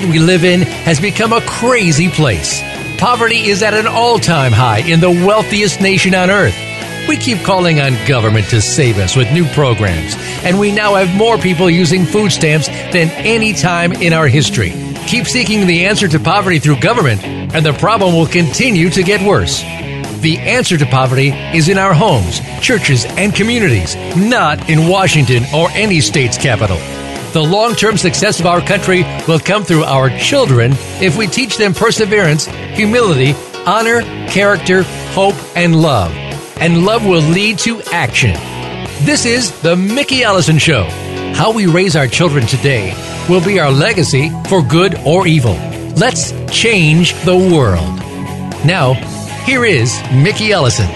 World we live in has become a crazy place. Poverty is at an all time high in the wealthiest nation on earth. We keep calling on government to save us with new programs, and we now have more people using food stamps than any time in our history. Keep seeking the answer to poverty through government, and the problem will continue to get worse. The answer to poverty is in our homes, churches, and communities, not in Washington or any state's capital. The long term success of our country will come through our children if we teach them perseverance, humility, honor, character, hope, and love. And love will lead to action. This is The Mickey Ellison Show. How we raise our children today will be our legacy for good or evil. Let's change the world. Now, here is Mickey Ellison.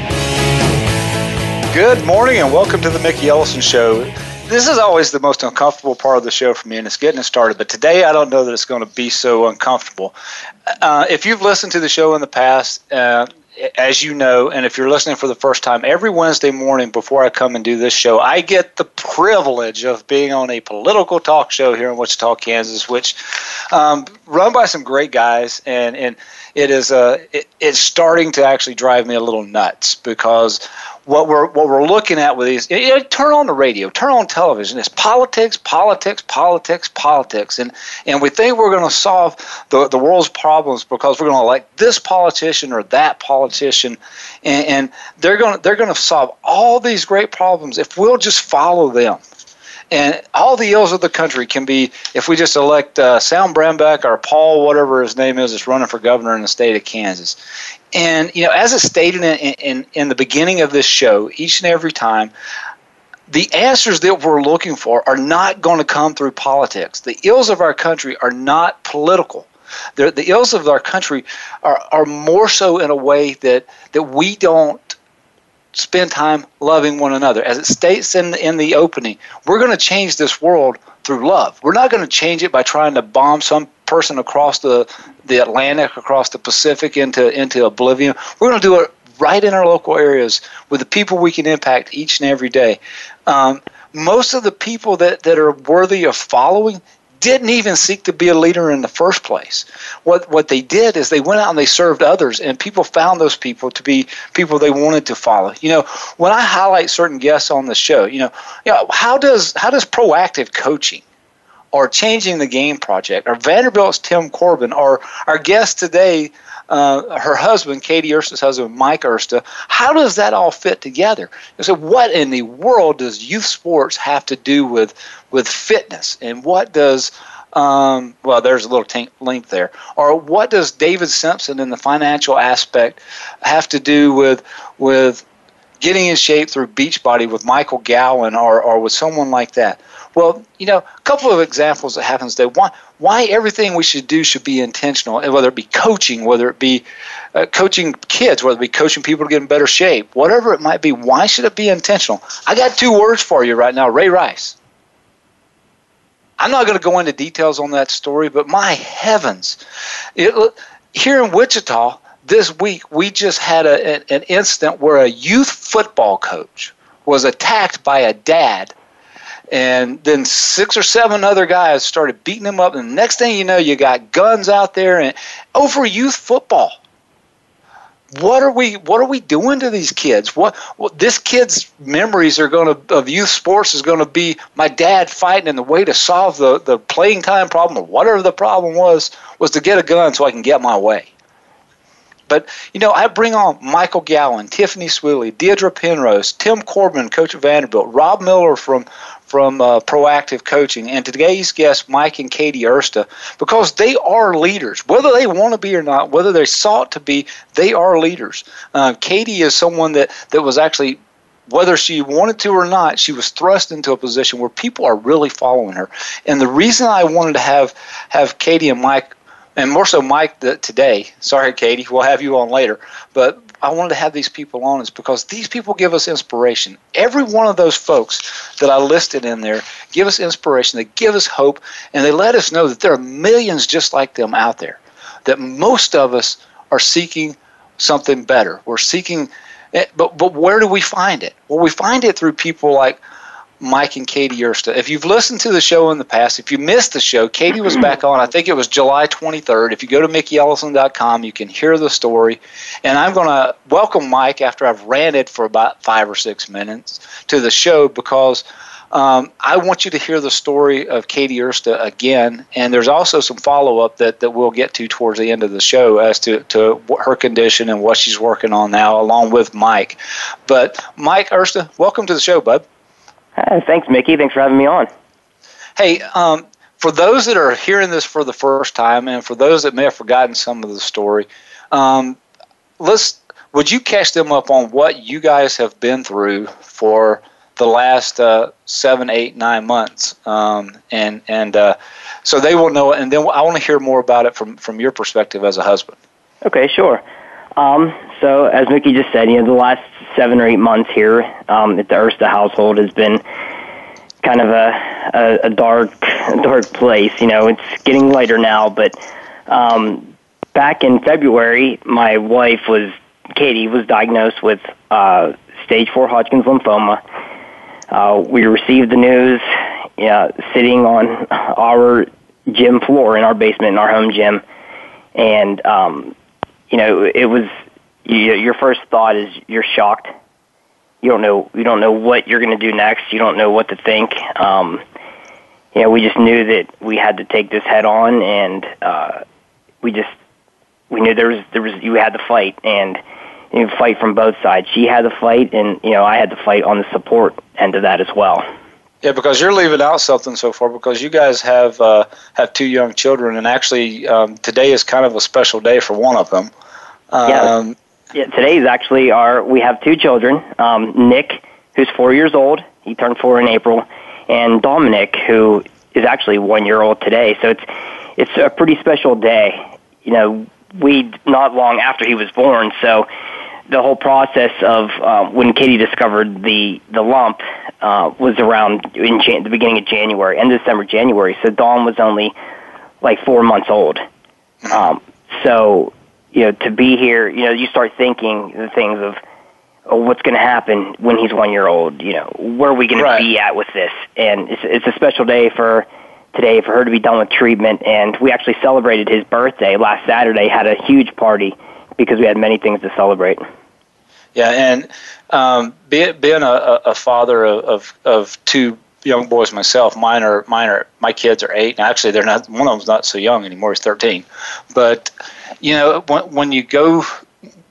Good morning and welcome to the Mickey Ellison Show. This is always the most uncomfortable part of the show for me, and it's getting it started. But today, I don't know that it's going to be so uncomfortable. Uh, if you've listened to the show in the past, uh, as you know, and if you're listening for the first time, every Wednesday morning before I come and do this show, I get the privilege of being on a political talk show here in Wichita, Kansas, which um, run by some great guys, and and it is uh, it, it's starting to actually drive me a little nuts because what we're what we're looking at with these you know, turn on the radio turn on television. It's politics politics politics politics. And and we think we're going to solve the, the world's problems because we're going to elect this politician or that politician. And, and they're going to they're going to solve all these great problems if we'll just follow them and all the ills of the country can be if we just elect uh, Sam Brownback or Paul, whatever his name is, that's running for governor in the state of Kansas. And you know, as it's stated in, in, in the beginning of this show, each and every time, the answers that we're looking for are not going to come through politics. The ills of our country are not political. They're, the ills of our country are, are more so in a way that, that we don't spend time loving one another. As it states in the, in the opening, we're going to change this world through love. We're not going to change it by trying to bomb some person across the, the Atlantic, across the Pacific into, into oblivion. We're going to do it right in our local areas with the people we can impact each and every day. Um, most of the people that, that are worthy of following didn't even seek to be a leader in the first place. What what they did is they went out and they served others, and people found those people to be people they wanted to follow. You know, when I highlight certain guests on the show, you know, you know how does how does proactive coaching or changing the game project or Vanderbilt's Tim Corbin or our guest today uh, her husband, Katy Ursta's husband, Mike Ursta. How does that all fit together? So, what in the world does youth sports have to do with with fitness, and what does um, well, there's a little t- link there. Or what does David Simpson in the financial aspect have to do with with getting in shape through Beachbody with Michael Gowan or, or with someone like that? Well, you know, a couple of examples that happens there. Why, why everything we should do should be intentional, and whether it be coaching, whether it be uh, coaching kids, whether it be coaching people to get in better shape, whatever it might be. Why should it be intentional? I got two words for you right now: Ray Rice. I'm not going to go into details on that story, but my heavens, it, here in Wichita this week we just had a, an incident where a youth football coach was attacked by a dad and then six or seven other guys started beating him up. And the next thing you know you got guns out there and over youth football. What are we what are we doing to these kids? What, what this kid's memories are going to of youth sports is going to be my dad fighting and the way to solve the the playing time problem or whatever the problem was was to get a gun so i can get my way. But you know, I bring on Michael Gowan, Tiffany Swilly, Deirdre Penrose, Tim Corbin, coach of Vanderbilt, Rob Miller from from uh, Proactive Coaching, and today's guests, Mike and Katy Ursta, because they are leaders, whether they want to be or not, whether they sought to be, they are leaders. Uh, Katy is someone that that was actually whether she wanted to or not, she was thrust into a position where people are really following her. And the reason I wanted to have have Katy and Mike, and more so Mike the, today. Sorry, Katy, we'll have you on later. But I wanted to have these people on is because these people give us inspiration. Every one of those folks that I listed in there give us inspiration. They give us hope, and they let us know that there are millions just like them out there. That most of us are seeking something better. We're seeking Eh, but but where do we find it? Well, we find it through people like Mike and Katy Ursta. If you've listened to the show in the past, if you missed the show, Katy was back on. I think it was July 23rd. If you go to mickeyellison.com, you can hear the story. And I'm going to welcome Mike after I've ranted for about five or six minutes to the show because um, I want you to hear the story of Katy Ursta again, and there's also some follow up that, that we'll get to towards the end of the show as to, to her condition and what she's working on now, along with Mike. But Mike Ursta, welcome to the show, bud. Hi, thanks, Mickey. Thanks for having me on. Hey, um, for those that are hearing this for the first time, and for those that may have forgotten some of the story, um, let's would you catch them up on what you guys have been through for the last uh, seven, eight, nine months, um, and and uh, so they will know. And then I want to hear more about it from from your perspective as a husband. Okay, sure. Um, so as Mickey just said, you know, the last seven or eight months here um, at the Ursta household has been kind of a, a, a dark, dark place. You know, it's getting lighter now, but um, back in February, my wife was Katy was diagnosed with uh, stage four Hodgkin's lymphoma uh, we received the news yeah, sitting on our gym floor in our basement in our home gym, and um, you know it was you, your first thought is you're shocked. You don't know you don't know what you're going to do next. You don't know what to think. Um, you know, we just knew that we had to take this head on, and uh, we just we knew there was there was you had to fight, and you know, fight from both sides. She had to fight, and you know I had to fight on the support end of that as well. Yeah, because you're leaving out something so far because you guys have uh, have two young children, and actually um, today is kind of a special day for one of them. Um, yeah, yeah. Today is actually our. We have two children. Um, Nick, who's four years old, he turned four in April, and Dominic, who is actually one year old today. So it's it's a pretty special day. You know, we not long after he was born, so the whole process of uh, when Katy discovered the the lump uh, was around in Jan- the beginning of January, end of December, January. So Dom was only like four months old. Um, so you know, to be here, you know, you start thinking the things of oh, what's going to happen when he's one year old. You know, where are we going right. to be at with this? And it's, it's a special day for today for her to be done with treatment. And we actually celebrated his birthday last Saturday. Had a huge party because we had many things to celebrate. Yeah, and um, being, a, a father of, of, of two young boys myself, mine are mine are my kids are eight, and actually they're not. One of them's not so young anymore; he's thirteen. But you know, when, when you go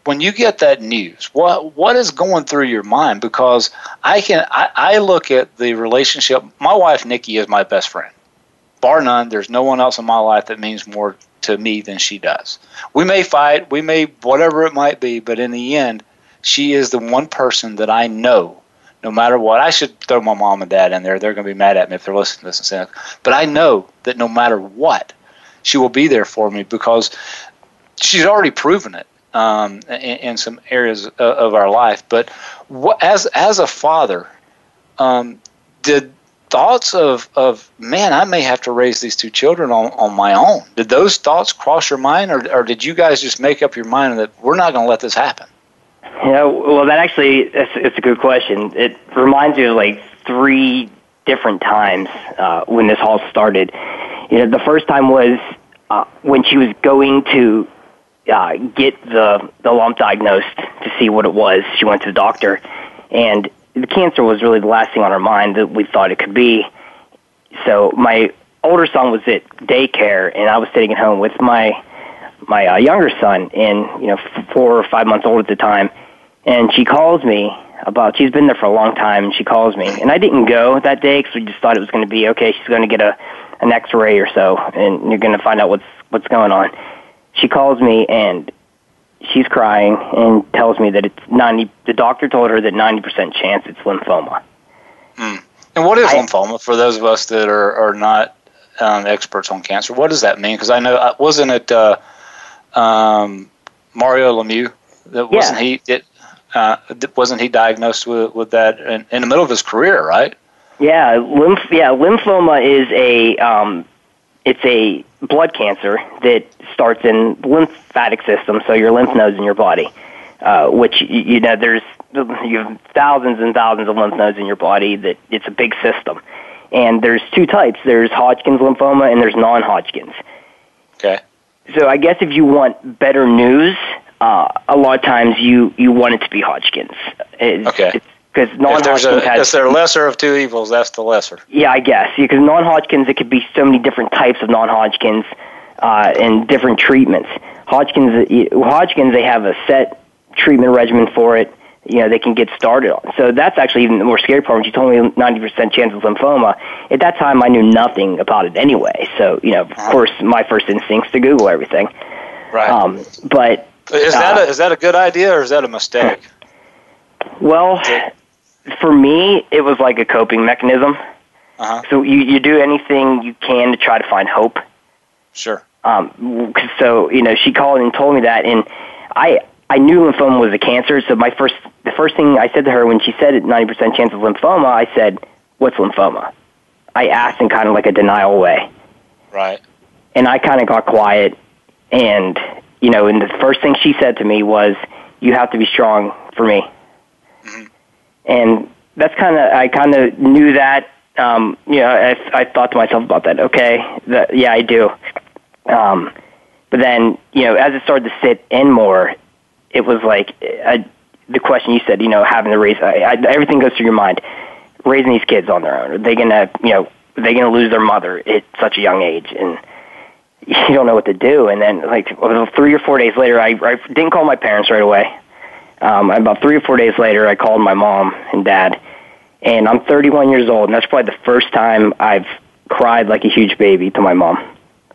when you get that news, what what is going through your mind? Because I can I, I look at the relationship. My wife Nikki is my best friend, bar none. There's no one else in my life that means more to me than she does. We may fight, we may whatever it might be, but in the end, she is the one person that I know, no matter what. I should throw my mom and dad in there. They're going to be mad at me if they're listening to this and saying, but I know that no matter what, she will be there for me because she's already proven it um, in, in, some areas of our life. But what, as as a father, um, did thoughts of, of man, I may have to raise these two children on, on my own. Did those thoughts cross your mind, or, or did you guys just make up your mind that we're not going to let this happen? Yeah, well, that actually it's, it's a good question. It reminds me of like three different times uh, when this all started. You know, the first time was uh, when she was going to uh, get the the lump diagnosed to see what it was. She went to the doctor, and the cancer was really the last thing on her mind that we thought it could be. So my older son was at daycare, and I was sitting at home with my my uh, younger son, and you know, four or five months old at the time. And she calls me about. She's been there for a long time, and she calls me, and I didn't go that day because we just thought it was going to be okay. She's going to get a an X-ray or so, and you're going to find out what's what's going on. She calls me, and she's crying and tells me that it's 90 the doctor told her that 90% chance it's lymphoma. Hmm. And what is I, lymphoma for those of us that are, are not um, experts on cancer? What does that mean? Because I know, uh, wasn't it uh, um, Mario Lemieux that wasn't he? It, uh, wasn't he diagnosed with, with that in, in the middle of his career, right? Yeah, lymph. Yeah, lymphoma is a um, it's a blood cancer that starts in the lymphatic system, so your lymph nodes in your body. Uh, which you know, there's you have thousands and thousands of lymph nodes in your body. That it's a big system, and there's two types. There's Hodgkin's lymphoma and there's non-Hodgkin's. Okay. So I guess if you want better news, uh, a lot of times you you want it to be Hodgkin's. It's, okay. Because non-Hodgkin's has. If there lesser of two evils, that's the lesser. Yeah, I guess. Because non-Hodgkin's, it could be so many different types of non-Hodgkin's uh, and different treatments. Hodgkin's, Hodgkin's, they have a set treatment regimen for it. You know, they can get started on. So that's actually even the more scary part. When she told me 90% chance of lymphoma, at that time I knew nothing about it anyway. So, you know, of uh-huh. course, my first instinct is to Google everything. Right. Um, but is that uh, a, is that a good idea or is that a mistake? Well, for me, it was like a coping mechanism. Uh-huh. So you you do anything you can to try to find hope. Sure. Um, so you know, she called and told me that, and I I knew lymphoma was a cancer. So my first the first thing I said to her when she said it ninety percent chance of lymphoma, I said, "What's lymphoma?" I asked in kind of like a denial way. Right. And I kind of got quiet, and you know, and the first thing she said to me was, "You have to be strong for me." And that's kind of I kind of knew that. Um, you know, I, I thought to myself about that. Okay, that, yeah, I do. Um, but then, you know, as it started to sit in more, it was like I, the question you said. You know, having to raise I, I, everything goes through your mind. Raising these kids on their own, are they gonna, you know, are they gonna lose their mother at such a young age? And you don't know what to do. And then, like three or four days later, I, I didn't call my parents right away. Um, about three or four days later, I called my mom and dad, and I'm 31 years old, and that's probably the first time I've cried like a huge baby to my mom.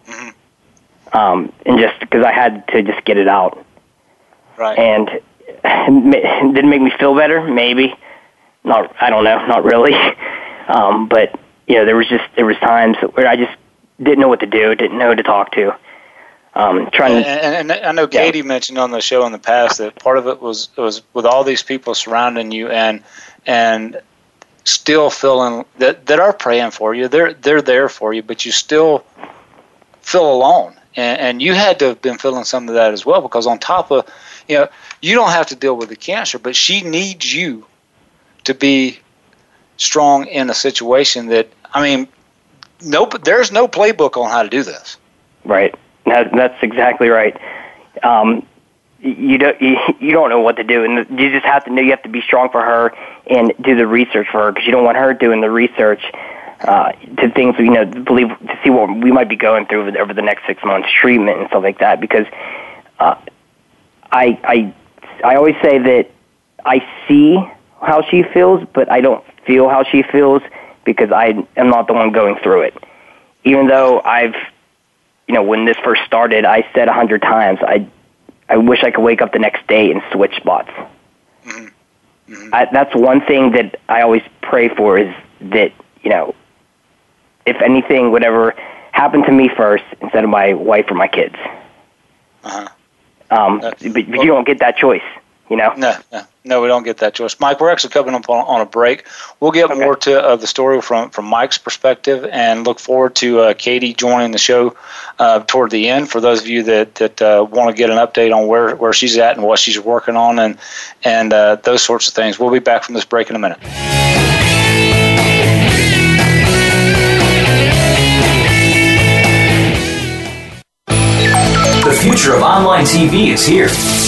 Mm-hmm. Um, and just because I had to just get it out. Right. And it didn't make me feel better, maybe. Not, I don't know, not really. Um, but you know, there was just there was times where I just didn't know what to do, didn't know who to talk to um, trying. And, and, and I know Katy yeah. mentioned on the show in the past that part of it was was with all these people surrounding you and and still feeling that that are praying for you. They're they're there for you, but you still feel alone. And, and you had to have been feeling some of that as well because on top of you know you don't have to deal with the cancer, but she needs you to be strong in a situation that I mean, no, there's no playbook on how to do this. Right. That, that's exactly right. Um, you don't you, you don't know what to do, and you just have to know you have to be strong for her and do the research for her because you don't want her doing the research uh, to things you know believe to see what we might be going through over the, over the next six months treatment and stuff like that because uh, I I I always say that I see how she feels, but I don't feel how she feels because I am not the one going through it. Even though I've you know, when this first started, I said a hundred times, I, I wish I could wake up the next day and switch spots. Mm-hmm. Mm-hmm. I, that's one thing that I always pray for is that you know, if anything would ever happen to me first instead of my wife or my kids. Uh-huh. Um, but, but you don't get that choice. You know? No, no, no, we don't get that choice. Mike, we're actually coming up on, on a break. We'll get okay. more to uh, the story from, from Mike's perspective and look forward to uh, Katy joining the show uh, toward the end. For those of you that, that uh, want to get an update on where, where she's at and what she's working on and, and uh, those sorts of things. We'll be back from this break in a minute. The future of online TV is here.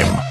time.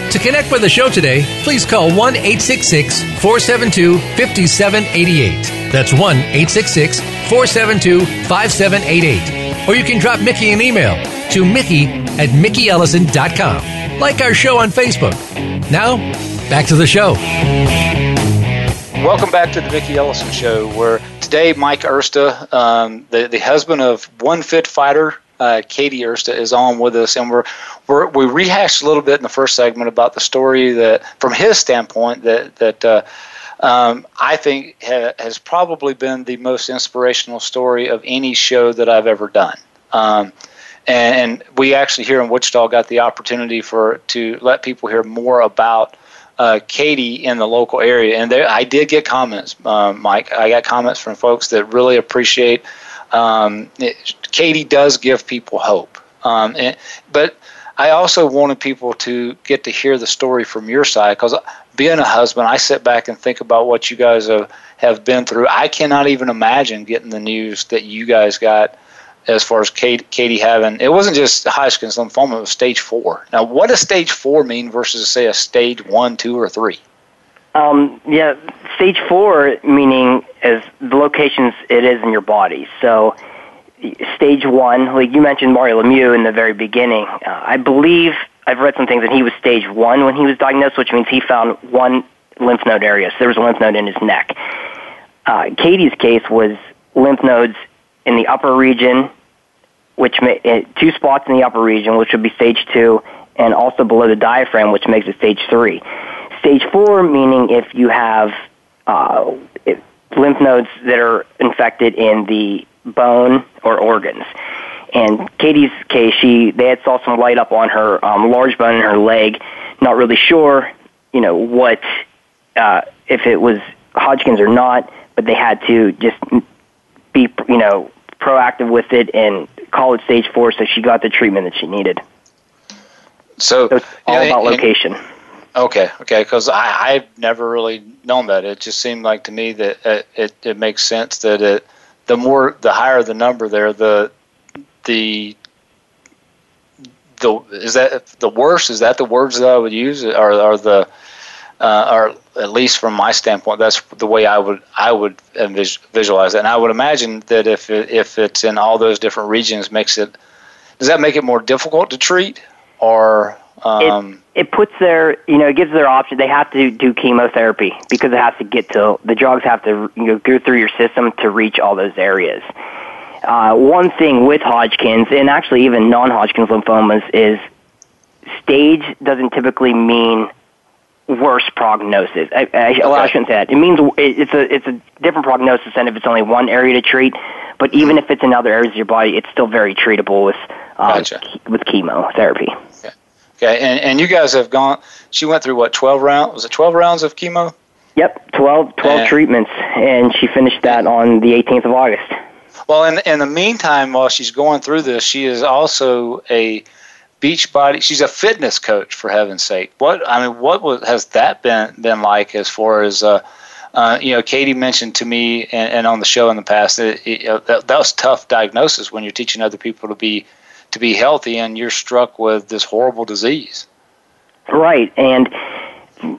To connect with the show today, please call 1 866 472 5788. That's 1 866 472 5788. Or you can drop Mickey an email to Mickey at MickeyEllison.com. Like our show on Facebook. Now, back to the show. Welcome back to the Mickey Ellison Show, where today Mike Ursta, um, the, the husband of one fit fighter, uh, Katy Ursta is on with us, and we're, we're we rehashed a little bit in the first segment about the story that, from his standpoint, that that uh, um, I think ha- has probably been the most inspirational story of any show that I've ever done. Um, and, and we actually here in Wichita got the opportunity for to let people hear more about uh, Katy in the local area, and there, I did get comments, um, Mike. I got comments from folks that really appreciate. Um, it, Katy does give people hope, um, and, but I also wanted people to get to hear the story from your side because being a husband, I sit back and think about what you guys have, have been through. I cannot even imagine getting the news that you guys got as far as Katy, Katy having it wasn't just Hodgkin's lymphoma; it was stage four. Now, what does stage four mean versus say a stage one, two, or three? Um, yeah, stage four meaning as the locations it is in your body. So, stage one, like you mentioned Mario Lemieux in the very beginning. Uh, I believe I've read some things that he was stage one when he was diagnosed, which means he found one lymph node area. So there was a lymph node in his neck. Uh, Katy's case was lymph nodes in the upper region, which may, uh, two spots in the upper region, which would be stage two, and also below the diaphragm, which makes it stage three. Stage four meaning if you have uh, lymph nodes that are infected in the bone or organs. And Katy's case, she they had saw some light up on her um, large bone in her leg. Not really sure, you know, what uh, if it was Hodgkin's or not, but they had to just be, you know, proactive with it and call it stage four. So she got the treatment that she needed. So, so it's all yeah, about location. And, okay, okay, because I I've never really known that. It just seemed like to me that it, it, it makes sense that it the more the higher the number there, the the the is that the worst? Is that the words that I would use? Or are the uh, or at least from my standpoint, that's the way I would I would visualize it. And I would imagine that if it, if it's in all those different regions, makes it does that make it more difficult to treat, or um, it, it puts their you know it gives their option. They have to do chemotherapy because it has to get to the drugs have to you know go through your system to reach all those areas. Uh, one thing with Hodgkin's and actually even non-Hodgkin's lymphomas is stage doesn't typically mean worse prognosis. I, I, well, I shouldn't say that. It means it's a it's a different prognosis than if it's only one area to treat. But even if it's in other areas of your body, it's still very treatable with um, gotcha. with chemotherapy. Okay. Okay, and and you guys have gone. She went through what twelve rounds? Was it twelve rounds of chemo? Yep, 12, 12 and, treatments, and she finished that on the 18th of August. Well, in in the meantime, while she's going through this, she is also a beach body. She's a fitness coach for heaven's sake. What I mean, what was, has that been been like as far as uh, uh, you know? Katy mentioned to me and, and on the show in the past that, it, that that was tough diagnosis when you're teaching other people to be to be healthy and you're struck with this horrible disease. Right, and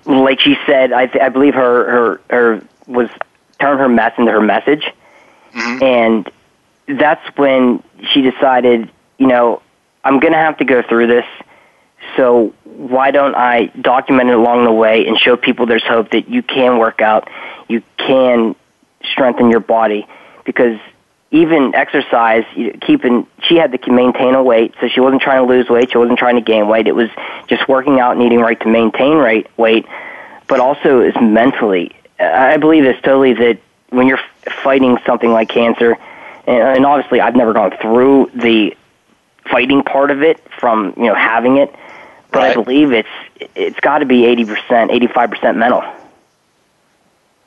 like she said, I, I believe her her her was turn her mess into her message, mm-hmm. and that's when she decided, you know, I'm going to have to go through this. So why don't I document it along the way and show people there's hope that you can work out, you can strengthen your body, because even exercise, keeping she had to maintain a weight, so she wasn't trying to lose weight, she wasn't trying to gain weight. It was just working out and eating right to maintain right weight, but also is mentally. I believe it's totally that when you're fighting something like cancer, and obviously I've never gone through the fighting part of it from you know having it, but right. I believe it's it's got to be eighty percent, eighty five percent mental.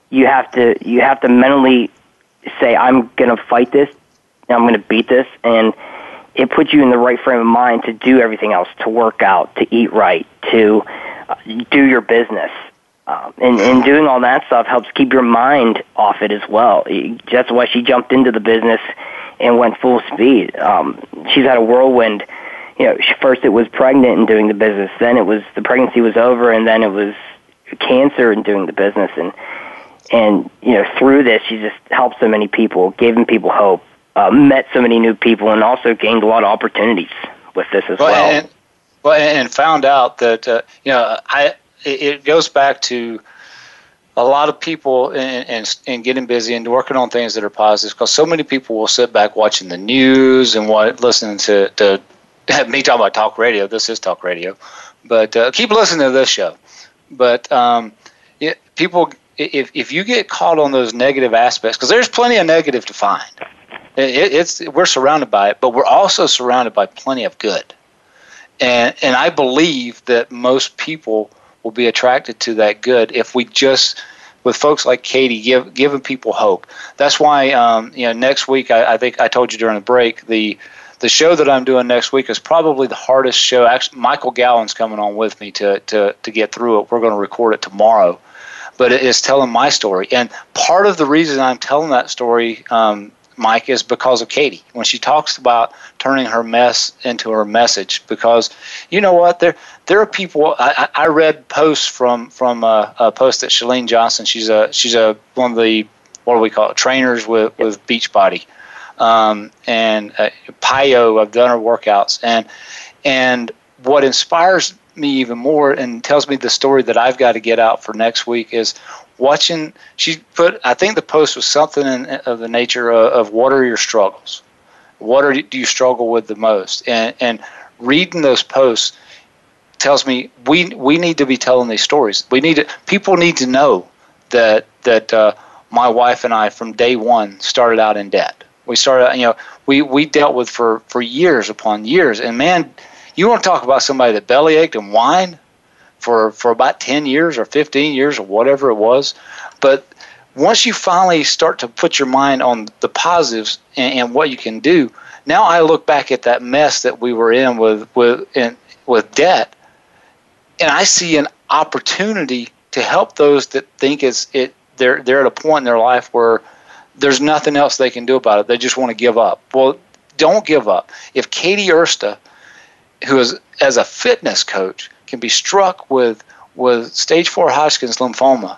You have to you have to mentally say I'm going to fight this, I'm going to beat this, and it puts you in the right frame of mind to do everything else, to work out, to eat right, to uh, do your business. Um, and, and doing all that stuff helps keep your mind off it as well. That's why she jumped into the business and went full speed. Um, she's had a whirlwind. You know, first it was pregnant and doing the business, then it was the pregnancy was over, and then it was cancer and doing the business. And and you know, through this, she just helped so many people, gave them people hope, uh, met so many new people, and also gained a lot of opportunities with this as well. well. And, well, and found out that uh, you know, I it goes back to a lot of people and, and, getting busy and working on things that are positive because so many people will sit back watching the news and what listening to, to me talking about talk radio. This is talk radio, but uh, keep listening to this show. But um, it, people, if if you get caught on those negative aspects, because there's plenty of negative to find. It, it's we're surrounded by it, but we're also surrounded by plenty of good. And and I believe that most people will be attracted to that good if we just with folks like Katy give giving people hope. That's why um, you know next week I, I, think I told you during the break the the show that I'm doing next week is probably the hardest show. Actually, Michael Gowan's coming on with me to to to get through it. We're going to record it tomorrow, but it is telling my story. And part of the reason I'm telling that story um, Mike, is because of Katy. When she talks about turning her mess into her message, because you know what, there there are people. I, I read posts from from a, a post that Chalene Johnson. She's a she's a one of the what do we call it trainers with with Beachbody, um, and uh, PiYo. I've done her workouts, and and what inspires me even more and tells me the story that I've got to get out for next week is watching. She put, I think the post was something in, of the nature of, of what are your struggles? What are, do you struggle with the most? And, and reading those posts tells me we we need to be telling these stories. We need to, people need to know that that uh, my wife and I from day one started out in debt. We started, you know, we we dealt with for for years upon years, and man, you want to talk about somebody that belly ached and whined for for about 10 years or 15 years or whatever it was but once you finally start to put your mind on the positives and, and what you can do now i look back at that mess that we were in with with in, with debt and i see an opportunity to help those that think it's it they're they're at a point in their life where there's nothing else they can do about it. They just want to give up. Well don't give up. If katy ursta who is as a fitness coach can be struck with with stage four Hodgkin's lymphoma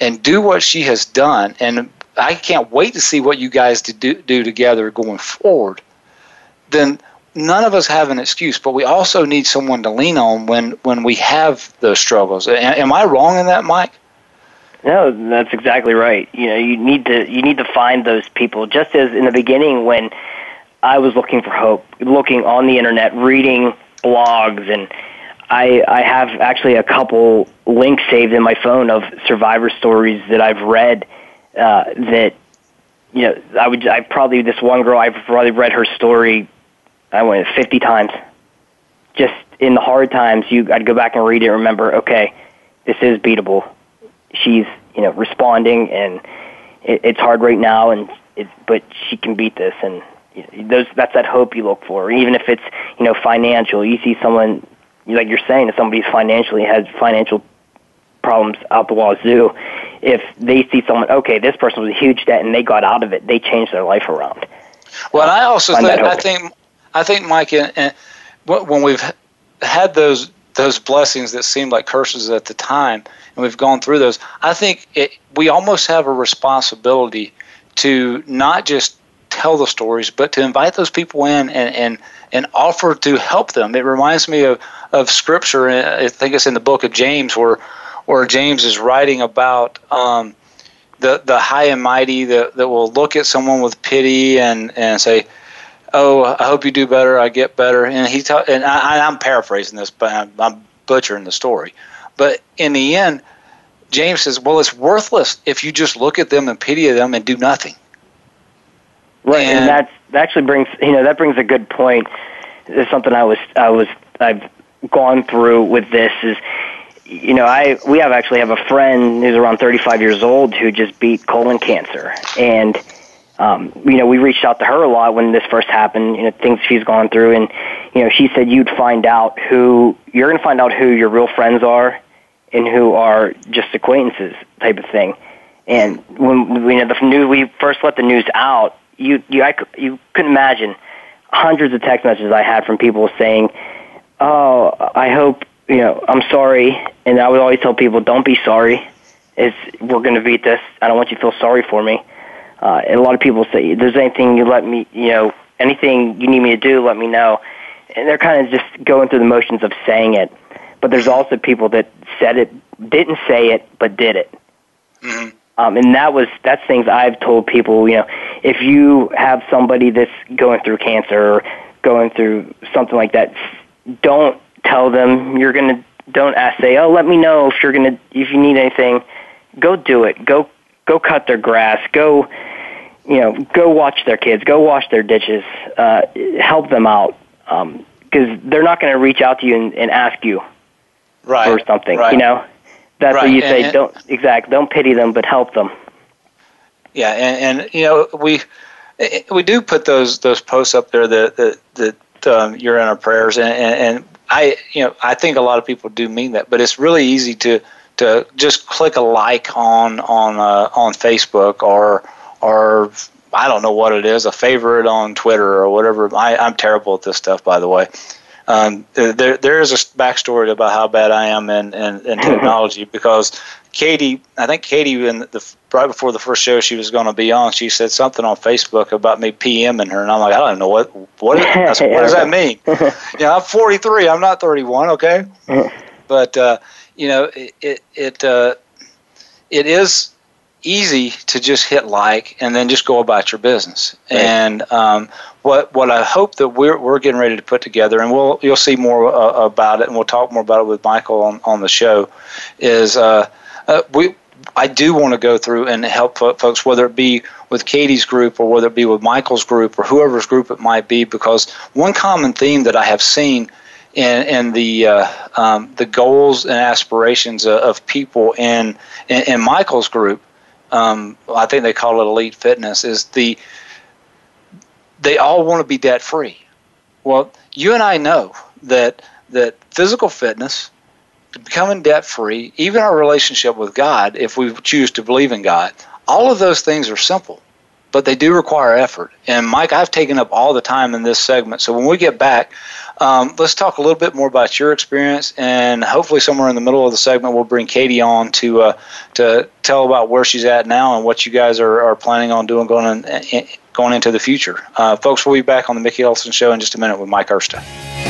and do what she has done, and I can't wait to see what you guys do, do together going forward, then none of us have an excuse, but we also need someone to lean on when, when we have those struggles. Am I wrong in that, Mike? No, that's exactly right. You know, you need to you need to find those people. Just as in the beginning when I was looking for hope, looking on the internet, reading blogs and I I have actually a couple links saved in my phone of survivor stories that I've read uh, that you know I would I probably this one girl I've probably read her story I went fifty times. Just in the hard times, you I'd go back and read it. and Remember, okay, this is beatable. She's you know responding, and it, it's hard right now, and it, but she can beat this, and those that's that hope you look for. Even if it's you know financial, you see someone like you're saying, if somebody's financially has financial problems out the wazoo, if they see someone, okay, this person was a huge debt and they got out of it, they changed their life around. Well, I also think, I think I think Mike, and, and when we've had those those blessings that seemed like curses at the time, and we've gone through those, I think it, we almost have a responsibility to not just tell the stories, but to invite those people in and, and, and offer to help them. It reminds me of, of scripture, I think it's in the book of James, where, where James is writing about um, the, the high and mighty that, that will look at someone with pity and, and say, oh, I hope you do better. I get better. And he ta- and I, am paraphrasing this, but I'm, I'm, butchering the story. But in the end, James says, well, it's worthless if you just look at them and pity them and do nothing. Right, and, and that's that actually brings you know that brings a good point. It's something I was I was I've gone through with this is you know I we have actually have a friend who's around 35 years old who just beat colon cancer and um, you know, we reached out to her a lot when this first happened, you know, things she's gone through. And, you know, she said you'd find out who, you're going to find out who your real friends are and who are just acquaintances type of thing. And when, you know, the news, we first let the news out, you, you, I, you couldn't imagine hundreds of text messages I had from people saying, oh, I hope, you know, I'm sorry. And I would always tell people, don't be sorry. It's, we're going to beat this. I don't want you to feel sorry for me uh, and a lot of people say, "There's anything you let me, you know, anything you need me to do, let me know." And they're kind of just going through the motions of saying it. But there's also people that said it, didn't say it, but did it. Mm-hmm. Um, and that was that's things I've told people. You know, if you have somebody that's going through cancer or going through something like that, don't tell them you're gonna. Don't ask. Say, oh, let me know if you're gonna if you need anything. Go do it. Go go cut their grass. Go you know, go watch their kids, go wash their dishes, uh, help them out, because um, they're not going to reach out to you and, and ask you right, for something. Right. You know, that's right. what you say. And, don't exact. Don't pity them, but help them. Yeah, and, and you know we we do put those those posts up there that that, that um, you're in our prayers, and, and, and I you know I think a lot of people do mean that, but it's really easy to to just click a like on on uh, on Facebook or or I don't know what it is, a favorite on Twitter or whatever. I, I'm terrible at this stuff, by the way. Um, there, there is a backstory about how bad I am in, in, in technology because Katy, I think Katy, in the, right before the first show she was going to be on, she said something on Facebook about me PMing her, and I'm like, I don't know what what, is, what does that mean? you know, I'm 43, I'm not 31, okay? but uh, you know, it it it, uh, it is easy to just hit like and then just go about your business. Right. And um, what what I hope that we're we're getting ready to put together, and we'll you'll see more uh, about it, and we'll talk more about it with Michael on on the show, is uh, uh, we. I do want to go through and help folks, whether it be with Katy's group or whether it be with Michael's group or whoever's group it might be, because one common theme that I have seen in, in the uh, um, the goals and aspirations of, of people in, in, in Michael's group um, I think they call it elite fitness, is the they all want to be debt free. Well, you and I know that that physical fitness, becoming debt free, even our relationship with God, if we choose to believe in God, all of those things are simple, but they do require effort. And Mike, I've taken up all the time in this segment, so when we get back, um, let's talk a little bit more about your experience, and hopefully, somewhere in the middle of the segment, we'll bring Katy on to uh, to tell about where she's at now and what you guys are, are planning on doing going in, going into the future. Uh, folks, we'll be back on the Mickey Ellison Show in just a minute with Mike Ursta.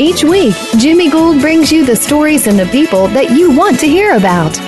Each week, Jimmy Gould brings you the stories and the people that you want to hear about.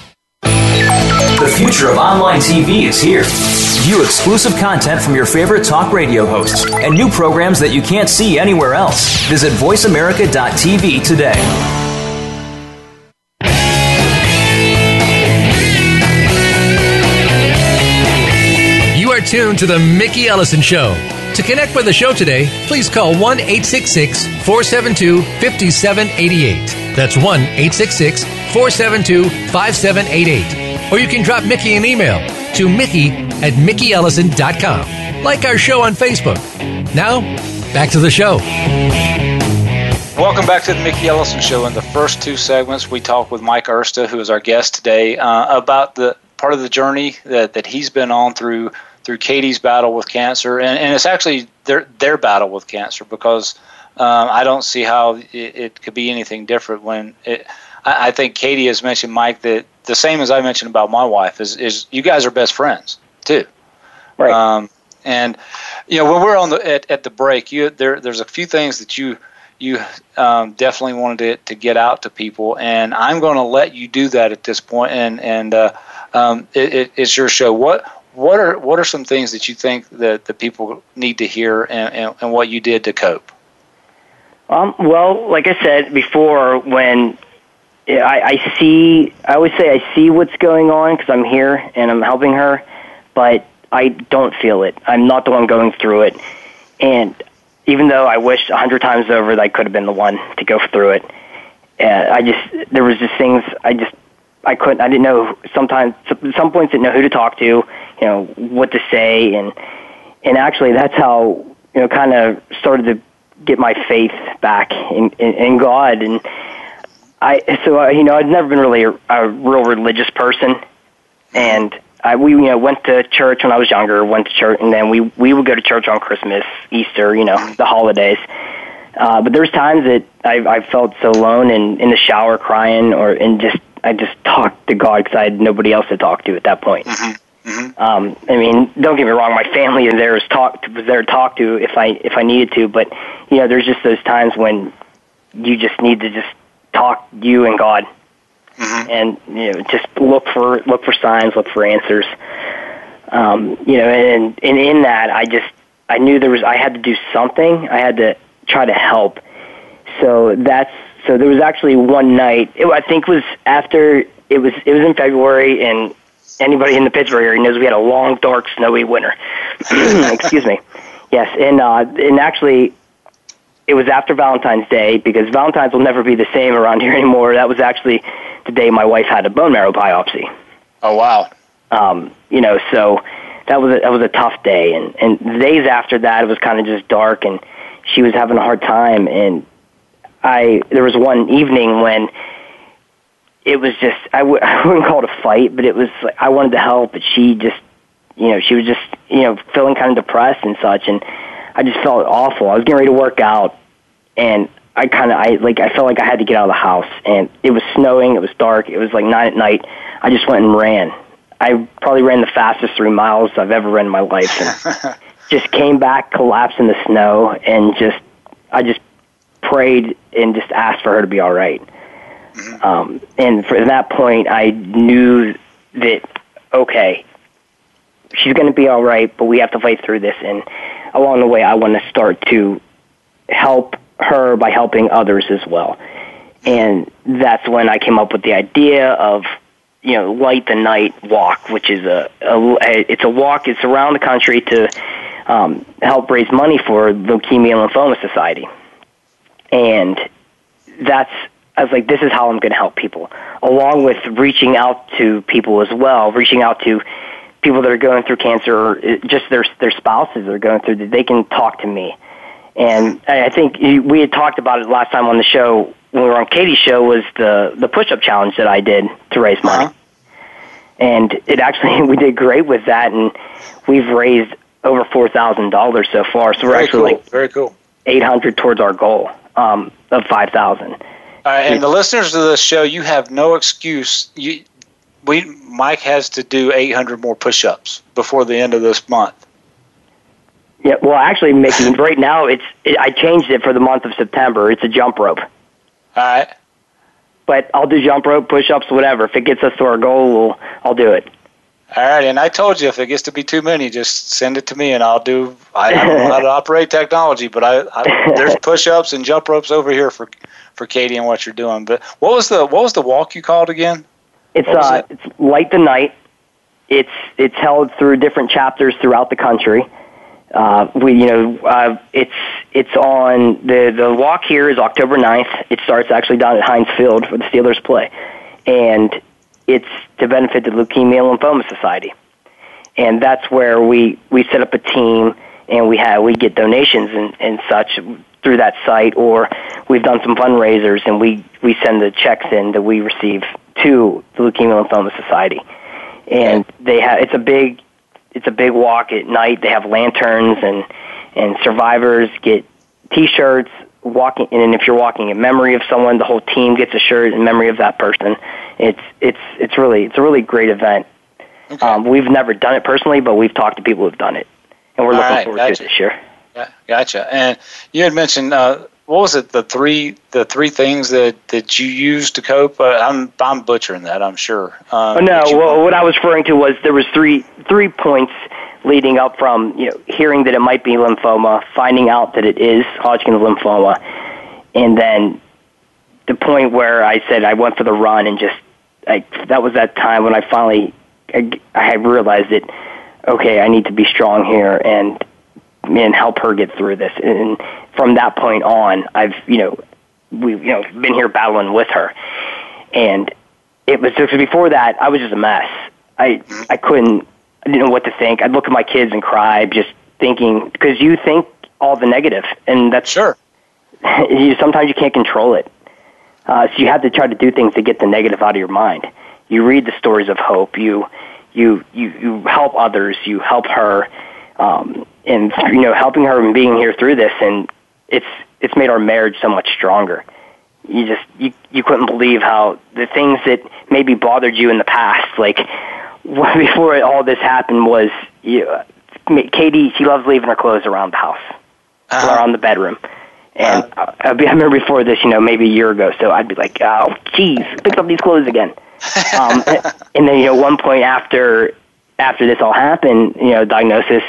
The future of online TV is here. View exclusive content from your favorite talk radio hosts and new programs that you can't see anywhere else. Visit VoiceAmerica.tv today. You are tuned to The Mickey Ellison Show. To connect with the show today, please call 1 866 472 5788. That's 1 866 472 5788. Or you can drop Mickey an email to Mickey at MickeyEllison.com. Like our show on Facebook. Now, back to the show. Welcome back to the Mickey Ellison Show. In the first two segments, we talked with Mike Ursta, who is our guest today, uh, about the part of the journey that, that he's been on through through Katy's battle with cancer, and, and it's actually their their battle with cancer because um, I don't see how it, it, could be anything different when it. I, I think Katy has mentioned Mike that the same as I mentioned about my wife is is you guys are best friends too, right? Um, and you know when we're on the at, at the break, you there there's a few things that you you um, definitely wanted to, to get out to people, and I'm going to let you do that at this point, and and uh, um, it, it, it's your show. What what are what are some things that you think that the people need to hear, and, and, and what you did to cope? Um, well, like I said before, when I, I see, I always say I see what's going on because I'm here and I'm helping her, but I don't feel it. I'm not the one going through it, and even though I wish a hundred times over that I could have been the one to go through it, uh, I just there was just things I just I couldn't I didn't know sometimes some points didn't know who to talk to, you know what to say, and and actually that's how you know kind of started to get my faith back in, in, in God. And I so uh, you know I'd never been really a, a real religious person and I, we you know went to church when I was younger went to church and then we we would go to church on Christmas Easter you know the holidays uh, but there's times that I I felt so alone and in the shower crying or and just I just talked to God because I had nobody else to talk to at that point. Mm-hmm. Mm-hmm. Um, I mean, don't get me wrong. My family is there was talk was there to talk to if I if I needed to, but you know, there's just those times when you just need to just talk you and God, mm-hmm. and you know, just look for look for signs, look for answers. Um, you know, and and in that, I just I knew there was I had to do something. I had to try to help. So that's so there was actually one night. It, I think was after it was it was in February, and anybody in the Pittsburgh area knows we had a long, dark, snowy winter. Excuse me. Yes, and uh, and actually, it was after Valentine's Day because Valentine's will never be the same around here anymore. That was actually the day my wife had a bone marrow biopsy. Oh wow! Um, you know, so that was a, that was a tough day, and and the days after that it was kind of just dark, and she was having a hard time, and I there was one evening when it was just I w- I wouldn't call it a fight, but it was like I wanted to help, but she just you know she was just you know feeling kind of depressed and such, and I just felt awful. I was getting ready to work out, and I kind of I like I felt like I had to get out of the house, and it was snowing. It was dark. It was like nine at night. I just went and ran. I probably ran the fastest three miles I've ever run in my life, and just came back, collapsed in the snow, and just I just prayed and just asked for her to be all right. Um, and from that point, I knew that okay, she's going to be all right, but we have to fight through this. And along the way, I want to start to help her by helping others as well. And that's when I came up with the idea of, you know, Light the Night Walk, which is a, a it's a walk. It's around the country to um, help raise money for Leukemia and Lymphoma Society. And that's I was like, this is how I'm going to help people, along with reaching out to people as well, reaching out to people that are going through cancer or just their their spouses that are going through. They can talk to me, and I think we had talked about it last time on the show when we were on Katy's show was the the push up challenge that I did to raise money, uh-huh. and it actually we did great with that, and we've raised over four thousand dollars so far. So we're very actually cool. like very cool eight hundred towards our goal um, of five thousand. Right, and the listeners of this show, you have no excuse. You, we Mike has to do 800 more push-ups before the end of this month. Yeah, well, actually, Mickey, right now it's it, I changed it for the month of September. It's a jump rope. All right. But I'll do jump rope, push-ups, whatever. If it gets us to our goal, we'll, I'll do it. All right, and I told you if it gets to be too many, just send it to me, and I'll do. I, I don't know how to operate technology, but I, I there's push-ups and jump ropes over here for for Katy and what you're doing. But what was the what was the walk you called again? It's uh, it? it's light the night. It's it's held through different chapters throughout the country. Uh, we you know uh, it's it's on the the walk here is October 9th. It starts actually down at Heinz Field where the Steelers play, and it's to benefit the Leukemia and Lymphoma Society, and that's where we we set up a team and we have we get donations and, and such through that site, or we've done some fundraisers and we we send the checks in that we receive to the Leukemia and Lymphoma Society, and they have it's a big it's a big walk at night. They have lanterns and and survivors get T-shirts. Walking, and if you're walking in memory of someone, the whole team gets a shirt in memory of that person. It's it's it's really it's a really great event. Okay. Um, we've never done it personally, but we've talked to people who've done it, and we're All looking right, forward gotcha. to it this year. Yeah, gotcha. And you had mentioned uh, what was it? The three the three things that, that you used to cope. Uh, I'm I'm butchering that. I'm sure. Um, Oh no! Well, what I was referring to was there was three three points leading up from you know hearing that it might be lymphoma, finding out that it is Hodgkin's lymphoma, and then the point where I said I went for the run and just I, that was that time when I finally I, I had realized that okay I need to be strong here and and help her get through this and from that point on I've you know we've you know been here battling with her and it was just before that I was just a mess. I I couldn't I didn't know what to think. I'd look at my kids and cry, just thinking because you think all the negative, and that's sure. you sometimes you can't control it. Uh, so you have to try to do things to get the negative out of your mind. You read the stories of hope. You you you you help others. You help her, um, and you know helping her and being here through this, and it's it's made our marriage so much stronger you just you you couldn't believe how the things that maybe bothered you in the past, like before all this happened, was you, Katy. She loves leaving her clothes around the house Uh-huh. or around the bedroom. And uh, I, I remember before this, you know, maybe a year ago. So I'd be like, "Oh, geez, pick up these clothes again." um, and then, you know, one point after after this all happened, you know, diagnosis,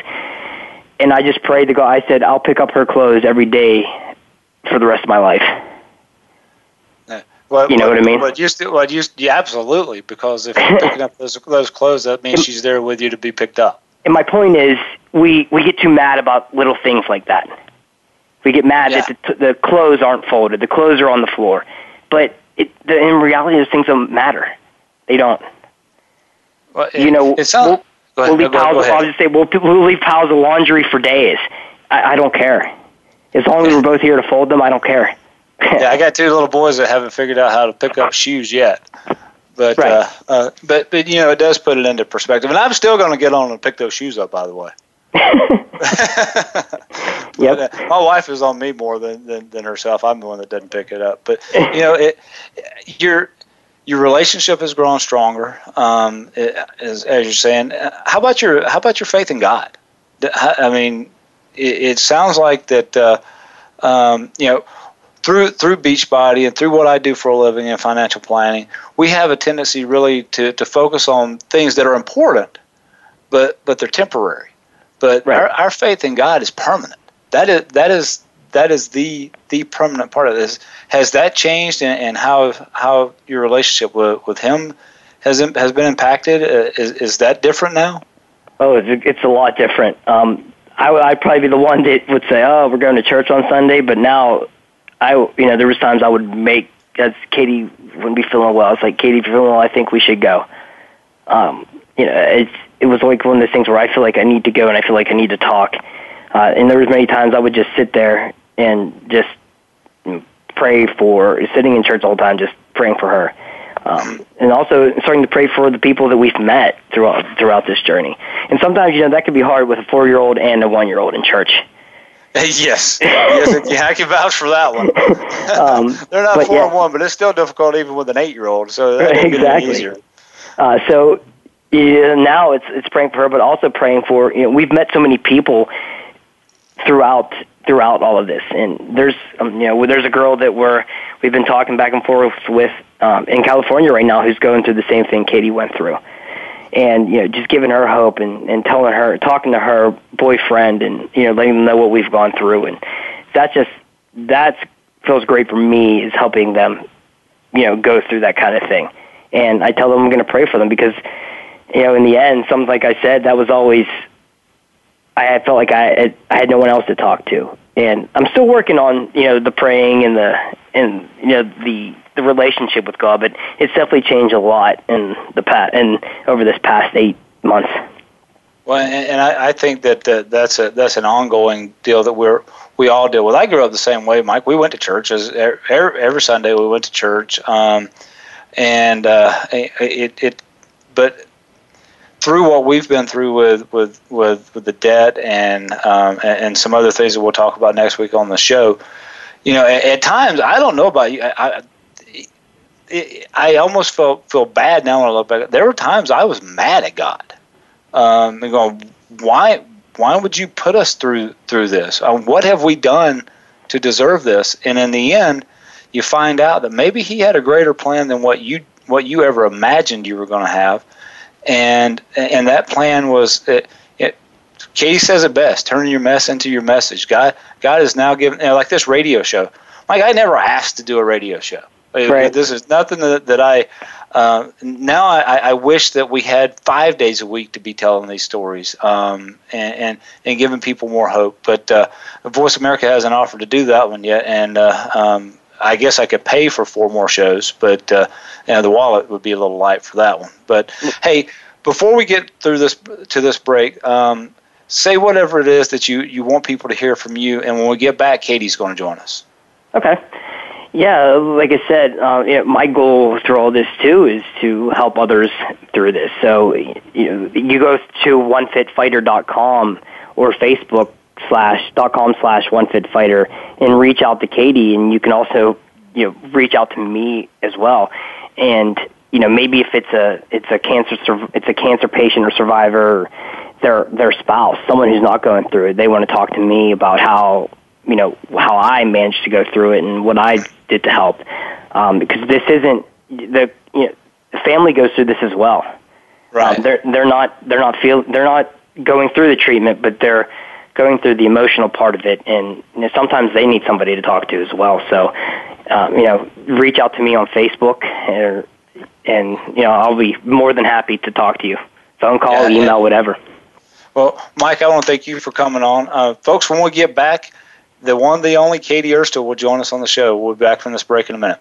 and I just prayed to God. I said, "I'll pick up her clothes every day for the rest of my life." Uh, what, You know what I mean? What you what you yeah, absolutely. Because if you're picking up those those clothes, that means she's there with you to be picked up. And my point is, we we get too mad about little things like that. We get mad that the, the clothes aren't folded, the clothes are on the floor, but it, the, in reality, those things don't matter. They don't. Well, you know, it sounds. we'll, ahead, we'll leave no, piles. I'll just say we'll, we'll leave piles of laundry for days. I, I don't care. As long as we're both here to fold them, I don't care. yeah, I got two little boys that haven't figured out how to pick up shoes yet. But uh, uh, but but you know it does put it into perspective, and I'm still going to get on and pick those shoes up. By the way, Yep. My wife is on me more than, than, than herself. I'm the one that doesn't pick it up. But you know, it, your your relationship has grown stronger. Um, as, as you're saying, how about your how about your faith in God? I mean, it, it sounds like that. Uh, um, you know, through through Beachbody and through what I do for a living in financial planning, we have a tendency really to, to focus on things that are important, but but they're temporary. But right. our, our faith in God is permanent. That is that is that is the the permanent part of this. Has that changed, and, and how how your relationship with, with Him has has been impacted? Uh, is is that different now? Oh, it's a, it's a lot different. Um, I I'd probably be the one that would say, "Oh, we're going to church on Sunday," but now I, you know, there was times I would make as Katy wouldn't be feeling well. I was like, Katy, if you're feeling well, I think we should go. Um, you know, it's it was like one of those things where I feel like I need to go and I feel like I need to talk. Uh, and there was many times I would just sit there and just pray for sitting in church all the time, just praying for her. Um, and also starting to pray for the people that we've met throughout throughout this journey. And sometimes, you know, that can be hard with a four year old and a one year old in church. yes, yes, yeah, I can vouch for that one. Um, They're not four yeah. and one, but it's still difficult even with an eight-year-old. So that exactly. easier. Uh, so yeah, now it's it's praying for her, but also praying for you know we've met so many people throughout throughout all of this, and there's um, you know there's a girl that we're we've been talking back and forth with um, in California right now who's going through the same thing Katy went through. And you know just giving her hope and and telling her talking to her boyfriend and you know letting them know what we've gone through. And that just that feels great for me is helping them you know go through that kind of thing. And I tell them I'm going to pray for them because you know in the end something like I said that was always I felt like I I had no one else to talk to and I'm still working on you know the praying and the and you know the the relationship with God, but it's definitely changed a lot in the past and over this past eight months. Well, and, and I, I think that uh, that's a that's an ongoing deal that we're we all deal with. I grew up the same way, Mike. We went to church as every, every Sunday. We went to church, um, and uh, it it but through what we've been through with with with, with the debt and um, and some other things that we'll talk about next week on the show. You know, at, at times I don't know about you. I, it, I almost felt feel bad now when I look back. There were times I was mad at God, um, and going, why why would you put us through through this? Uh, what have we done to deserve this? And in the end, you find out that maybe He had a greater plan than what you what you ever imagined you were going to have, and and that plan was. It, it, Katy says it best: turn your mess into your message. God, God is now giving you know, like this radio show. Like I never asked to do a radio show. Right. This is nothing that, that I. Uh, now I, I wish that we had five days a week to be telling these stories um, and, and, and giving people more hope. But uh, Voice America hasn't offered to do that one yet, and uh, um, I guess I could pay for four more shows, but uh, you know, the wallet would be a little light for that one. But hey, before we get through this to this break, um, say whatever it is that you, you want people to hear from you, and when we get back, Katy's going to join us. Okay. Yeah, like I said, uh, you know, my goal through all this too is to help others through this. So you know, you go to onefitfighter.com or Facebook slash dot com slash onefitfighter and reach out to Katy, and you can also you know reach out to me as well. And you know maybe if it's a it's a cancer it's a cancer patient or survivor, their their spouse, someone who's not going through it, they want to talk to me about how you know how I managed to go through it and what I did to help. Um, because this isn't the you know, the family goes through this as well. Right. Um, they're they're not they're not feel they're not going through the treatment, but they're going through the emotional part of it, and you know, sometimes they need somebody to talk to as well. So, um, you know, reach out to me on Facebook, or, and you know, I'll be more than happy to talk to you. Phone call, yeah, email, whatever. Well, Mike, I want to thank you for coming on, uh, folks. When we get back, the one, the only Katy Ursta will join us on the show. We'll be back from this break in a minute.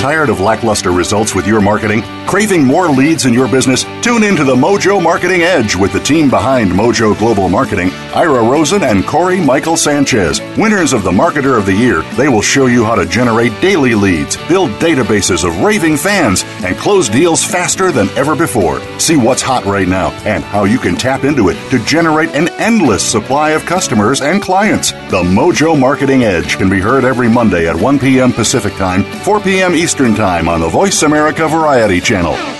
Tired of lackluster results with your marketing? Craving more leads in your business? Tune in to the Mojo Marketing Edge with the team behind Mojo Global Marketing, Ira Rosen and Corey Michael Sanchez. Winners of the Marketer of the Year, they will show you how to generate daily leads, build databases of raving fans, and close deals faster than ever before. See what's hot right now and how you can tap into it to generate an endless supply of customers and clients. The Mojo Marketing Edge can be heard every Monday at 1 p.m. Pacific Time, 4 p.m. Eastern Time on the Voice America Variety Channel.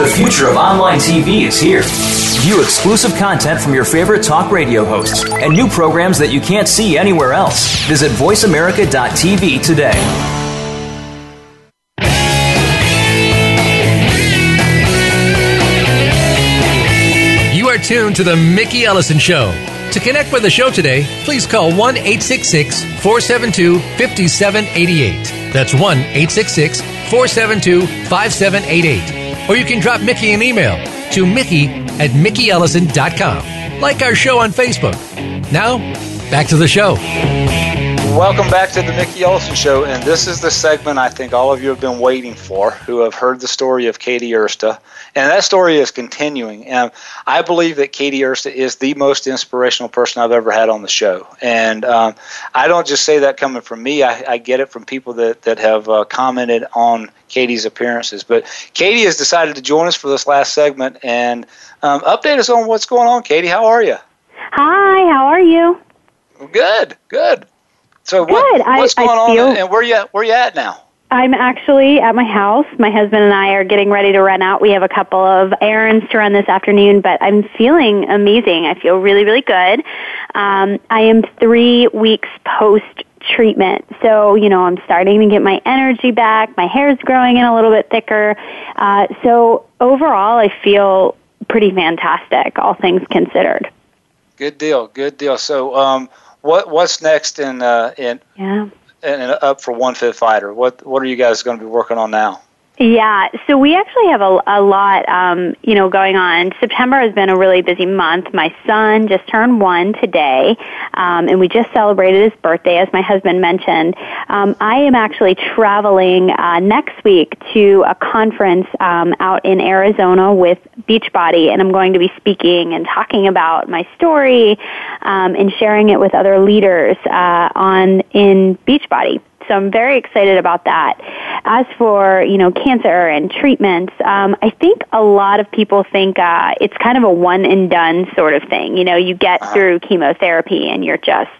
The future of online TV is here. View exclusive content from your favorite talk radio hosts and new programs that you can't see anywhere else. Visit VoiceAmerica.tv today. You are tuned to The Mickey Ellison Show. To connect with the show today, please call 1 866 472 5788. That's 1 866 472 5788. Or you can drop Mickey an email to Mickey at MickeyEllison.com. Like our show on Facebook. Now, back to the show. Welcome back to the Mickey Ellison Show, and this is the segment I think all of you have been waiting for, who have heard the story of Katy Ursta, and that story is continuing. And I believe that Katy Ursta is the most inspirational person I've ever had on the show, and um, I don't just say that coming from me. I, I get it from people that that have uh, commented on Katy's appearances. But Katy has decided to join us for this last segment and um, update us on what's going on. Katy, how are you? Hi, how are you? Good, good. So Good. what, I- what's I going feel- on, and where you where you at now? I'm actually at my house. My husband and I are getting ready to run out. We have a couple of errands to run this afternoon, but I'm feeling amazing. I feel really, really good. Um, I am three weeks post treatment. So, you know, I'm starting to get my energy back. My hair's growing in a little bit thicker. Uh, so overall, I feel pretty fantastic, all things considered. Good deal, good deal. So, um, what what's next in uh, in Yeah. and up for One Fit Fighter? What what are you guys going to be working on now? Yeah, so we actually have a, a lot, um, you know, going on. September has been a really busy month. My son just turned one today, um, and we just celebrated his birthday, as my husband mentioned. Um, I am actually traveling uh, next week to a conference um, out in Arizona with Beachbody, and I'm going to be speaking and talking about my story um, and sharing it with other leaders uh, on in Beachbody so I'm very excited about that. As for you know cancer and treatments, um, I think a lot of people think uh, it's kind of a one and done sort of thing. You know, you get through chemotherapy and you're just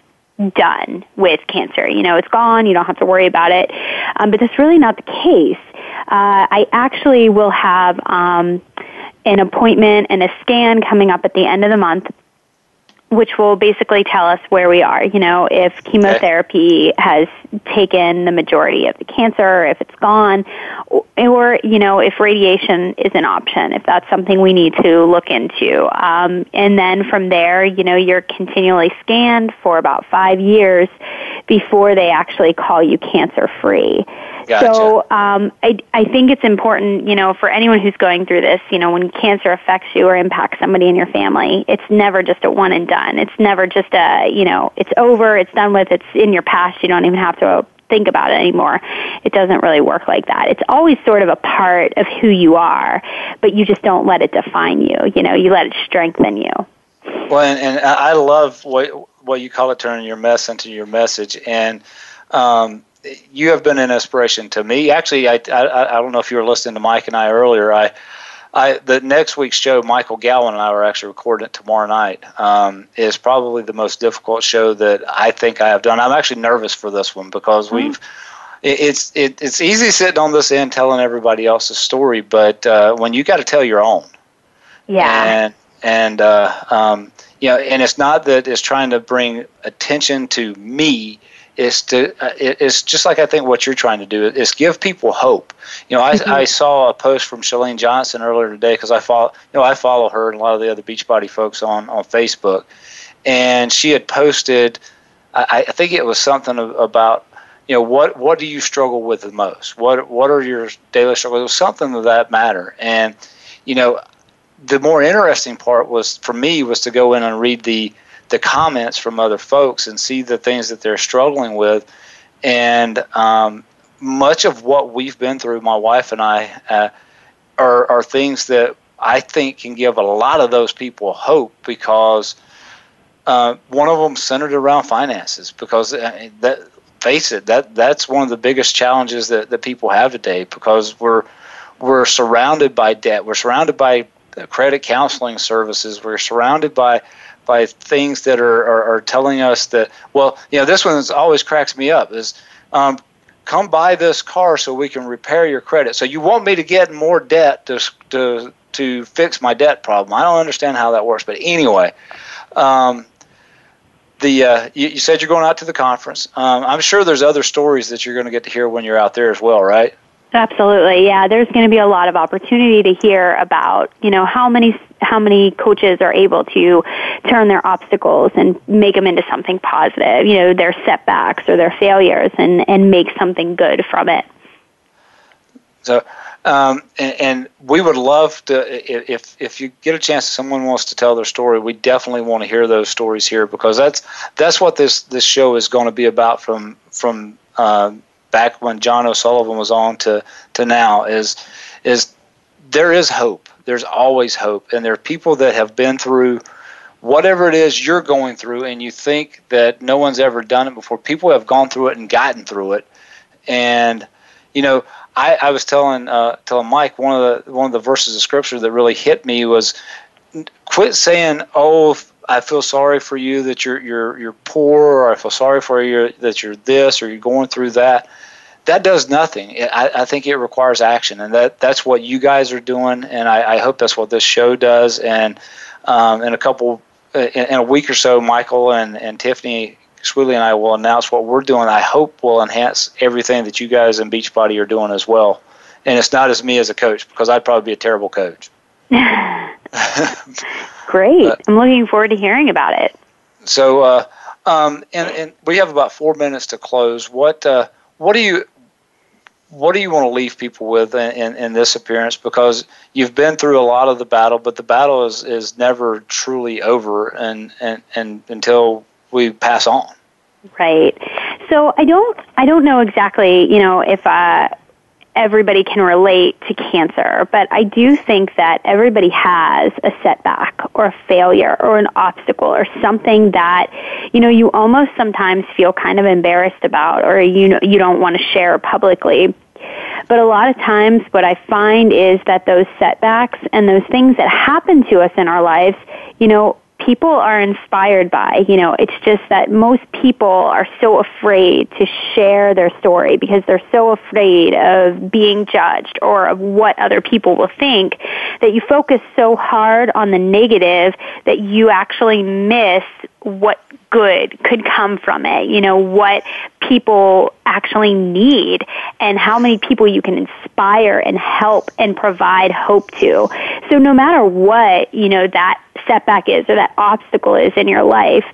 done with cancer. You know, it's gone. You don't have to worry about it. Um, but that's really not the case. Uh, I actually will have um, an appointment and a scan coming up at the end of the month which will basically tell us where we are. You know, if chemotherapy has taken the majority of the cancer, if it's gone, or, you know, if radiation is an option, if that's something we need to look into. Um, and then from there, you know, you're continually scanned for about five years before they actually call you cancer free. Gotcha. So um, I, I think it's important, you know, for anyone who's going through this, you know, when cancer affects you or impacts somebody in your family, it's never just a one and done. It's never just a, you know, it's over, it's done with, it's in your past. You don't even have to think about it anymore. It doesn't really work like that. It's always sort of a part of who you are, but you just don't let it define you. You know, you let it strengthen you. Well, and, and I love what what you call it turning your mess into your message, and um, you have been an inspiration to me. Actually, I, I I don't know if you were listening to Mike and I earlier. I I, the next week's show, Michael Gowan and I are actually recording it tomorrow night. Um, is probably the most difficult show that I think I have done. I'm actually nervous for this one because mm-hmm. we've. it's it, it's easy sitting on this end telling everybody else's story, but uh, when you got to tell your own, yeah, and and uh, um, you know, and it's not that it's trying to bring attention to me is to uh, it's just like I think what you're trying to do is give people hope. You know, I, mm-hmm. I saw a post from Chalene Johnson earlier today because I follow you know I follow her and a lot of the other Beachbody folks on on Facebook, and she had posted. I, I think it was something about you know what what do you struggle with the most? What what are your daily struggles? Something of that matter, and you know the more interesting part was for me was to go in and read the the comments from other folks and see the things that they're struggling with. And um, much of what we've been through, my wife and I, uh, are, are things that I think can give a lot of those people hope because uh, one of them centered around finances. Because uh, that, face it, that that's one of the biggest challenges that, that people have today. Because we're we're surrounded by debt, we're surrounded by credit counseling services, we're surrounded by by things that are, are, are telling us that, well, you know, this one always cracks me up is um, come buy this car so we can repair your credit. So you want me to get more debt to, to, to fix my debt problem. I don't understand how that works. But anyway, um, the uh, you, you, said you're going out to the conference. Um, I'm sure there's other stories that you're going to get to hear when you're out there as well, right? Absolutely, yeah. There's going to be a lot of opportunity to hear about, you know, how many how many coaches are able to turn their obstacles and make them into something positive. You know, their setbacks or their failures, and and make something good from it. So, um, and, and, we would love to if if you get a chance, someone wants to tell their story. We definitely want to hear those stories here because that's that's what this this show is going to be about from from. Uh, back when John O'Sullivan was on to to now is is there is hope. There's always hope, and there are people that have been through whatever it is you're going through, and you think that no one's ever done it before. People have gone through it and gotten through it, and you know. I, I was telling uh, telling Mike one of the one of the verses of scripture that really hit me was quit saying, "Oh, I feel sorry for you that you're you're you're poor, or I feel sorry for you that you're this, or you're going through that." that does nothing. I, I, think it requires action, and that that's what you guys are doing, and I, I hope that's what this show does. And um, in a couple, in, in, a week or so, Michael and, and Tiffany Swilly and I will announce what we're doing. I hope will enhance everything that you guys in Beachbody are doing as well. And it's not as me as a coach because I'd probably be a terrible coach. Great! But, I'm looking forward to hearing about it. So, uh, um, and, and we have about four minutes to close. What uh, what do you what do you want to leave people with in, in, in, this appearance? Because you've been through a lot of the battle, but the battle is, is never truly over and, and, and until we pass on. Right. So I don't I don't know exactly you know if uh, everybody can relate to cancer, but I do think that everybody has a setback or a failure or an obstacle or something that, you know, you almost sometimes feel kind of embarrassed about or you know, you don't want to share publicly. But a lot of times what I find is that those setbacks and those things that happen to us in our lives, you know, people are inspired by. You know, it's just that most people are so afraid to share their story because they're so afraid of being judged or of what other people will think that you focus so hard on the negative that you actually miss what good could come from it, you know, what people actually need and how many people you can inspire and help and provide hope to. So no matter what, you know, that setback is or that obstacle is in your life,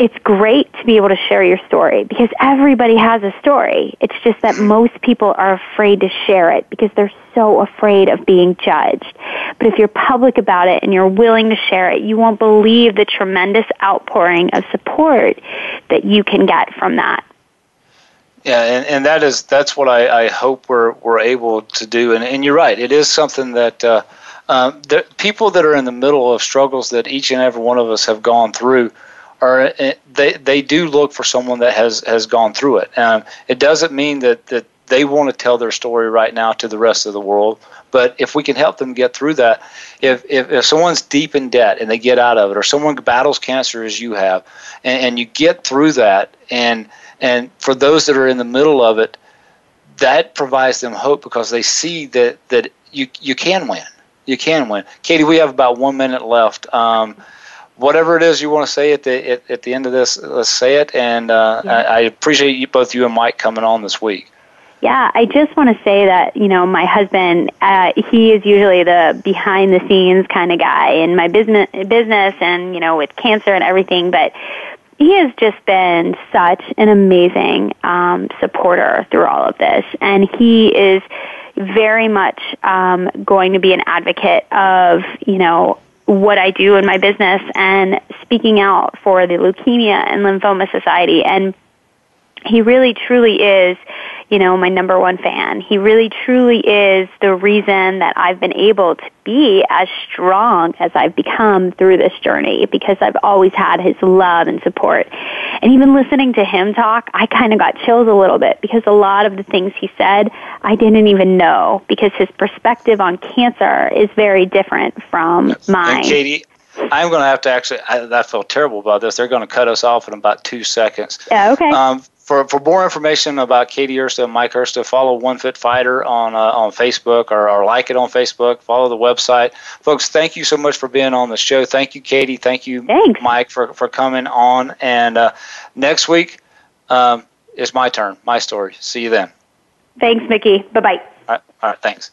it's great to be able to share your story because everybody has a story. It's just that most people are afraid to share it because they're so afraid of being judged. But if you're public about it and you're willing to share it, you won't believe the tremendous outpouring of support that you can get from that. Yeah, and, and that is that's what I, I hope we're we're able to do. And, and you're right, it is something that uh, um, the people that are in the middle of struggles that each and every one of us have gone through are eh, they they do look for someone that has has gone through it. Um, it doesn't mean that that they want to tell their story right now to the rest of the world. But if we can help them get through that, if, if, if someone's deep in debt and they get out of it, or someone battles cancer as you have, and, and you get through that, and and for those that are in the middle of it, that provides them hope because they see that that you you can win, you can win. Katy, we have about one minute left. Um, whatever it is you want to say at the at, at the end of this, let's say it. And uh, yeah. I, I, appreciate you, both you and Mike coming on this week. Yeah, I just want to say that you know my husband, uh, he is usually the behind the scenes kind of guy in my business, business, and you know with cancer and everything. But he has just been such an amazing um, supporter through all of this, and he is very much um, going to be an advocate of you know what I do in my business and speaking out for the Leukemia and Lymphoma Society. And he really truly is you know, my number one fan. He really truly is the reason that I've been able to be as strong as I've become through this journey because I've always had his love and support. And even listening to him talk, I kind of got chills a little bit because a lot of the things he said, I didn't even know because his perspective on cancer is very different from mine. And Katy, I'm going to have to actually. I, I feel terrible about this. They're going to cut us off in about two seconds. Yeah. Okay. Um, for, for more information about Katy Ursta and Mike Ursta, follow One Fit Fighter on uh, on Facebook or, or like it on Facebook. Follow the website, folks. Thank you so much for being on the show. Thank you, Katy. Thank you, Thanks. Mike, for for coming on. And uh, next week um, is my turn, my story. See you then. Thanks, Mickey. Bye bye. All right. All right. Thanks.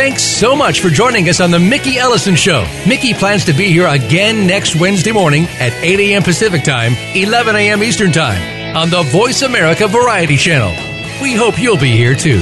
Thanks so much for joining us on the Mickey Ellison Show. Mickey plans to be here again next Wednesday morning at 8 a.m. Pacific Time, 11 a.m. Eastern Time on the Voice America Variety Channel. We hope you'll be here too.